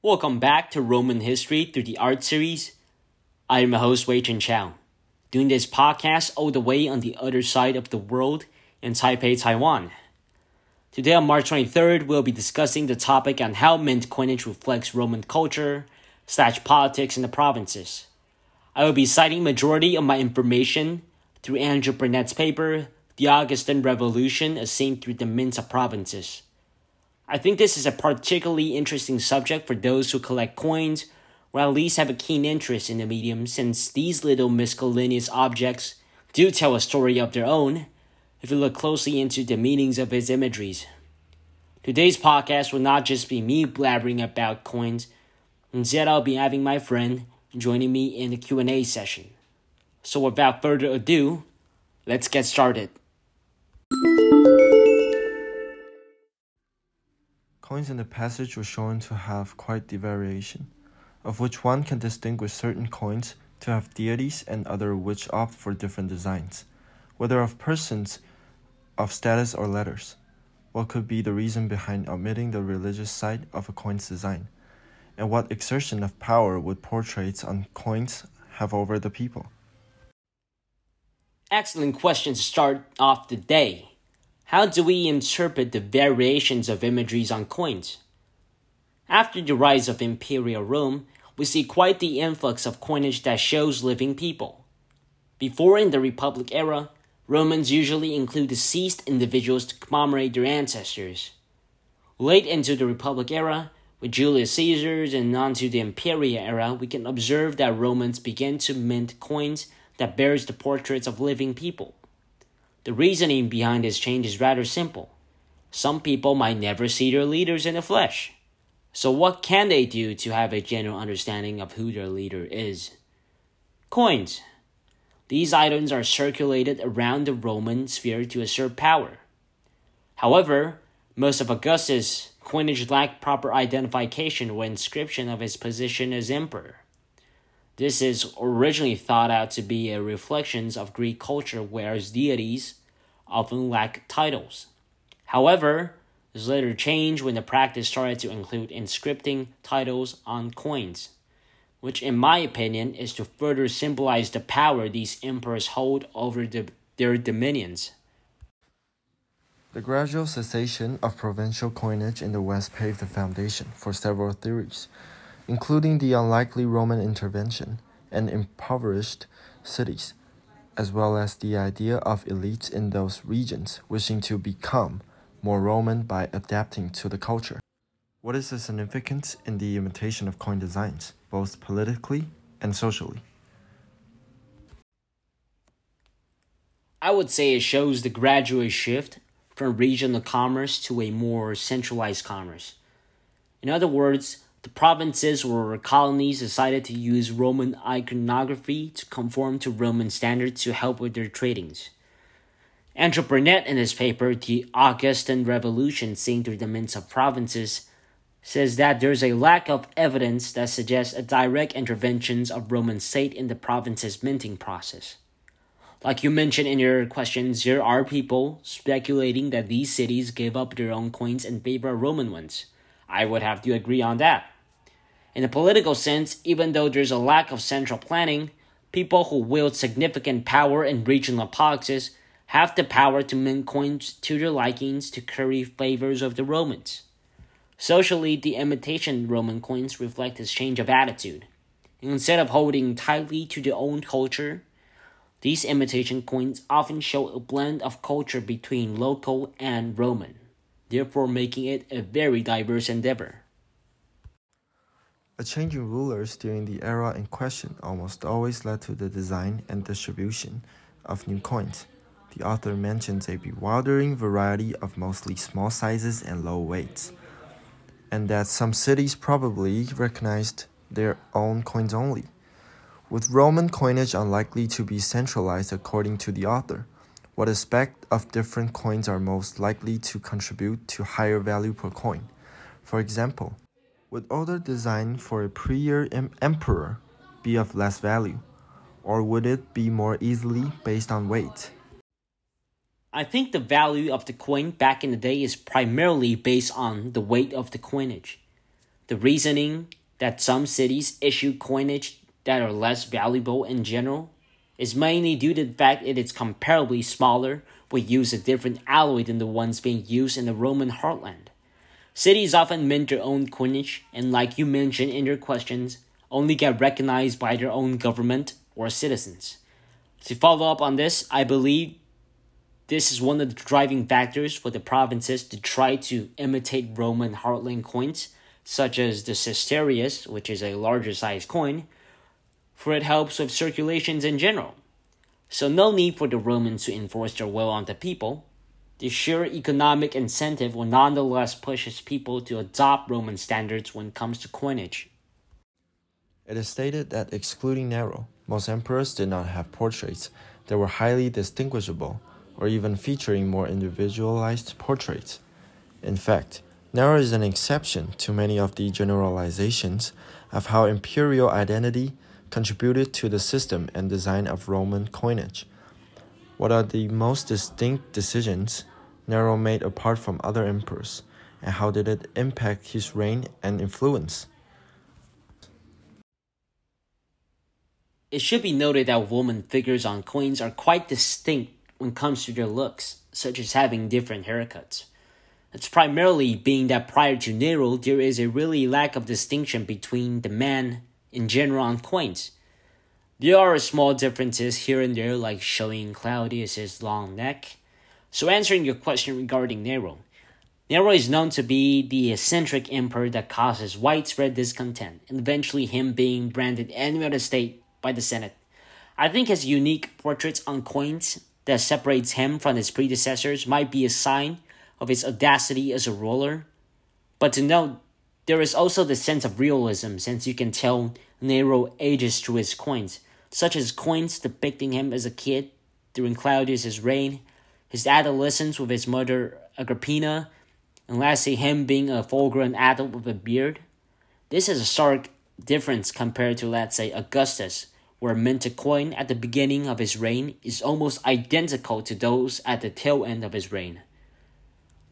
Welcome back to Roman History through the Art Series. I am your host, Wei Chen Chao, doing this podcast all the way on the other side of the world in Taipei, Taiwan. Today on March 23rd, we'll be discussing the topic on how mint coinage reflects Roman culture slash politics in the provinces. I will be citing majority of my information through Andrew Burnett's paper, The Augustan Revolution as Seen Through the Mints of Provinces. I think this is a particularly interesting subject for those who collect coins or at least have a keen interest in the medium since these little miscellaneous objects do tell a story of their own if you look closely into the meanings of its imageries. Today's podcast will not just be me blabbering about coins, instead I'll be having my friend joining me in the Q&A session. So without further ado, let's get started. Coins in the passage were shown to have quite the variation, of which one can distinguish certain coins to have deities and other which opt for different designs, whether of persons, of status, or letters. What could be the reason behind omitting the religious side of a coin's design? And what exertion of power would portraits on coins have over the people? Excellent question to start off the day. How do we interpret the variations of imageries on coins? After the rise of Imperial Rome, we see quite the influx of coinage that shows living people. Before in the Republic era, Romans usually include deceased individuals to commemorate their ancestors. Late into the Republic era, with Julius Caesars and on to the Imperial era, we can observe that Romans began to mint coins that bears the portraits of living people. The reasoning behind this change is rather simple. Some people might never see their leaders in the flesh. So, what can they do to have a general understanding of who their leader is? Coins. These items are circulated around the Roman sphere to assert power. However, most of Augustus' coinage lacked proper identification or inscription of his position as emperor. This is originally thought out to be a reflection of Greek culture, whereas deities often lack titles. However, this later changed when the practice started to include inscripting titles on coins, which, in my opinion, is to further symbolize the power these emperors hold over the, their dominions. The gradual cessation of provincial coinage in the West paved the foundation for several theories including the unlikely Roman intervention and impoverished cities, as well as the idea of elites in those regions wishing to become more Roman by adapting to the culture. What is the significance in the imitation of coin designs, both politically and socially? I would say it shows the gradual shift from regional commerce to a more centralized commerce. In other words, the provinces or colonies decided to use Roman iconography to conform to Roman standards to help with their tradings. Andrew Burnett, in his paper, The Augustan Revolution Seen Through the Mints of Provinces, says that there's a lack of evidence that suggests a direct intervention of Roman state in the province's minting process. Like you mentioned in your questions, there are people speculating that these cities gave up their own coins in favor of Roman ones. I would have to agree on that. In a political sense, even though there's a lack of central planning, people who wield significant power in regional politics have the power to mint coins to their likings to curry favors of the Romans. Socially, the imitation Roman coins reflect this change of attitude. Instead of holding tightly to their own culture, these imitation coins often show a blend of culture between local and Roman therefore making it a very diverse endeavor. A change in rulers during the era in question almost always led to the design and distribution of new coins. The author mentions a bewildering variety of mostly small sizes and low weights, and that some cities probably recognized their own coins only, with Roman coinage unlikely to be centralized according to the author. What aspect of different coins are most likely to contribute to higher value per coin? For example, would older design for a prior emperor be of less value, or would it be more easily based on weight? I think the value of the coin back in the day is primarily based on the weight of the coinage. The reasoning that some cities issue coinage that are less valuable in general is mainly due to the fact it is comparably smaller but use a different alloy than the ones being used in the Roman heartland. Cities often mint their own coinage and, like you mentioned in your questions, only get recognized by their own government or citizens. To follow up on this, I believe this is one of the driving factors for the provinces to try to imitate Roman heartland coins, such as the sestertius, which is a larger size coin, for it helps with circulations in general. So no need for the Romans to enforce their will on the people. The sheer economic incentive will nonetheless pushes people to adopt Roman standards when it comes to coinage. It is stated that excluding Nero, most emperors did not have portraits that were highly distinguishable or even featuring more individualized portraits. In fact, Nero is an exception to many of the generalizations of how imperial identity contributed to the system and design of Roman coinage. What are the most distinct decisions Nero made apart from other emperors, and how did it impact his reign and influence? It should be noted that woman figures on coins are quite distinct when it comes to their looks, such as having different haircuts. It's primarily being that prior to Nero, there is a really lack of distinction between the man in general on coins. There are small differences here and there, like showing Claudius's long neck. So, answering your question regarding Nero, Nero is known to be the eccentric emperor that causes widespread discontent, and eventually him being branded enemy of the state by the Senate. I think his unique portraits on coins that separates him from his predecessors might be a sign of his audacity as a ruler. But to note, there is also the sense of realism since you can tell Nero ages through his coins, such as coins depicting him as a kid during Claudius's reign, his adolescence with his mother Agrippina, and lastly him being a full-grown adult with a beard. This is a stark difference compared to let's say Augustus, where minted coin at the beginning of his reign is almost identical to those at the tail end of his reign.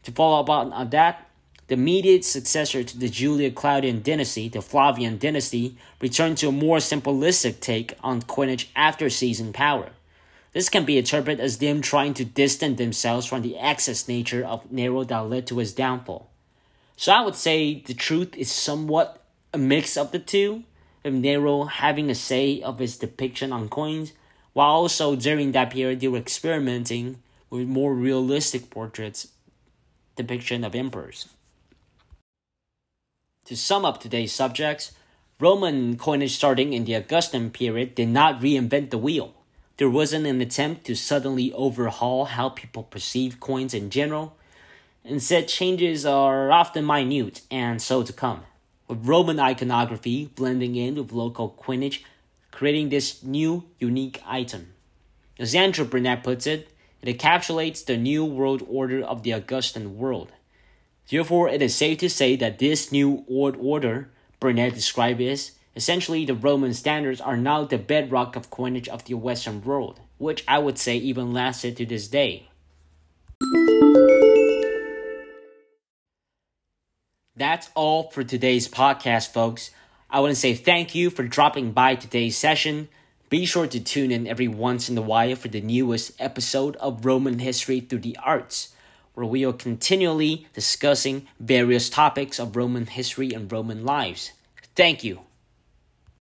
To follow up on that, the immediate successor to the Julio-Claudian dynasty, the Flavian dynasty, returned to a more simplistic take on coinage after seizing power. This can be interpreted as them trying to distance themselves from the excess nature of Nero that led to his downfall. So I would say the truth is somewhat a mix of the two, with Nero having a say of his depiction on coins, while also during that period they were experimenting with more realistic portraits depiction of emperors. To sum up today's subjects, Roman coinage starting in the Augustan period did not reinvent the wheel. There wasn't an attempt to suddenly overhaul how people perceive coins in general. Instead, changes are often minute and so to come with Roman iconography blending in with local coinage, creating this new, unique item. As Andrew Burnett puts it, it encapsulates the new world order of the Augustan world. Therefore, it is safe to say that this new world order, Burnett described as essentially the Roman standards are now the bedrock of coinage of the Western world, which I would say even lasted to this day. That's all for today's podcast, folks. I want to say thank you for dropping by today's session. Be sure to tune in every once in a while for the newest episode of Roman History Through the Arts, where we are continually discussing various topics of Roman history and Roman lives. Thank you.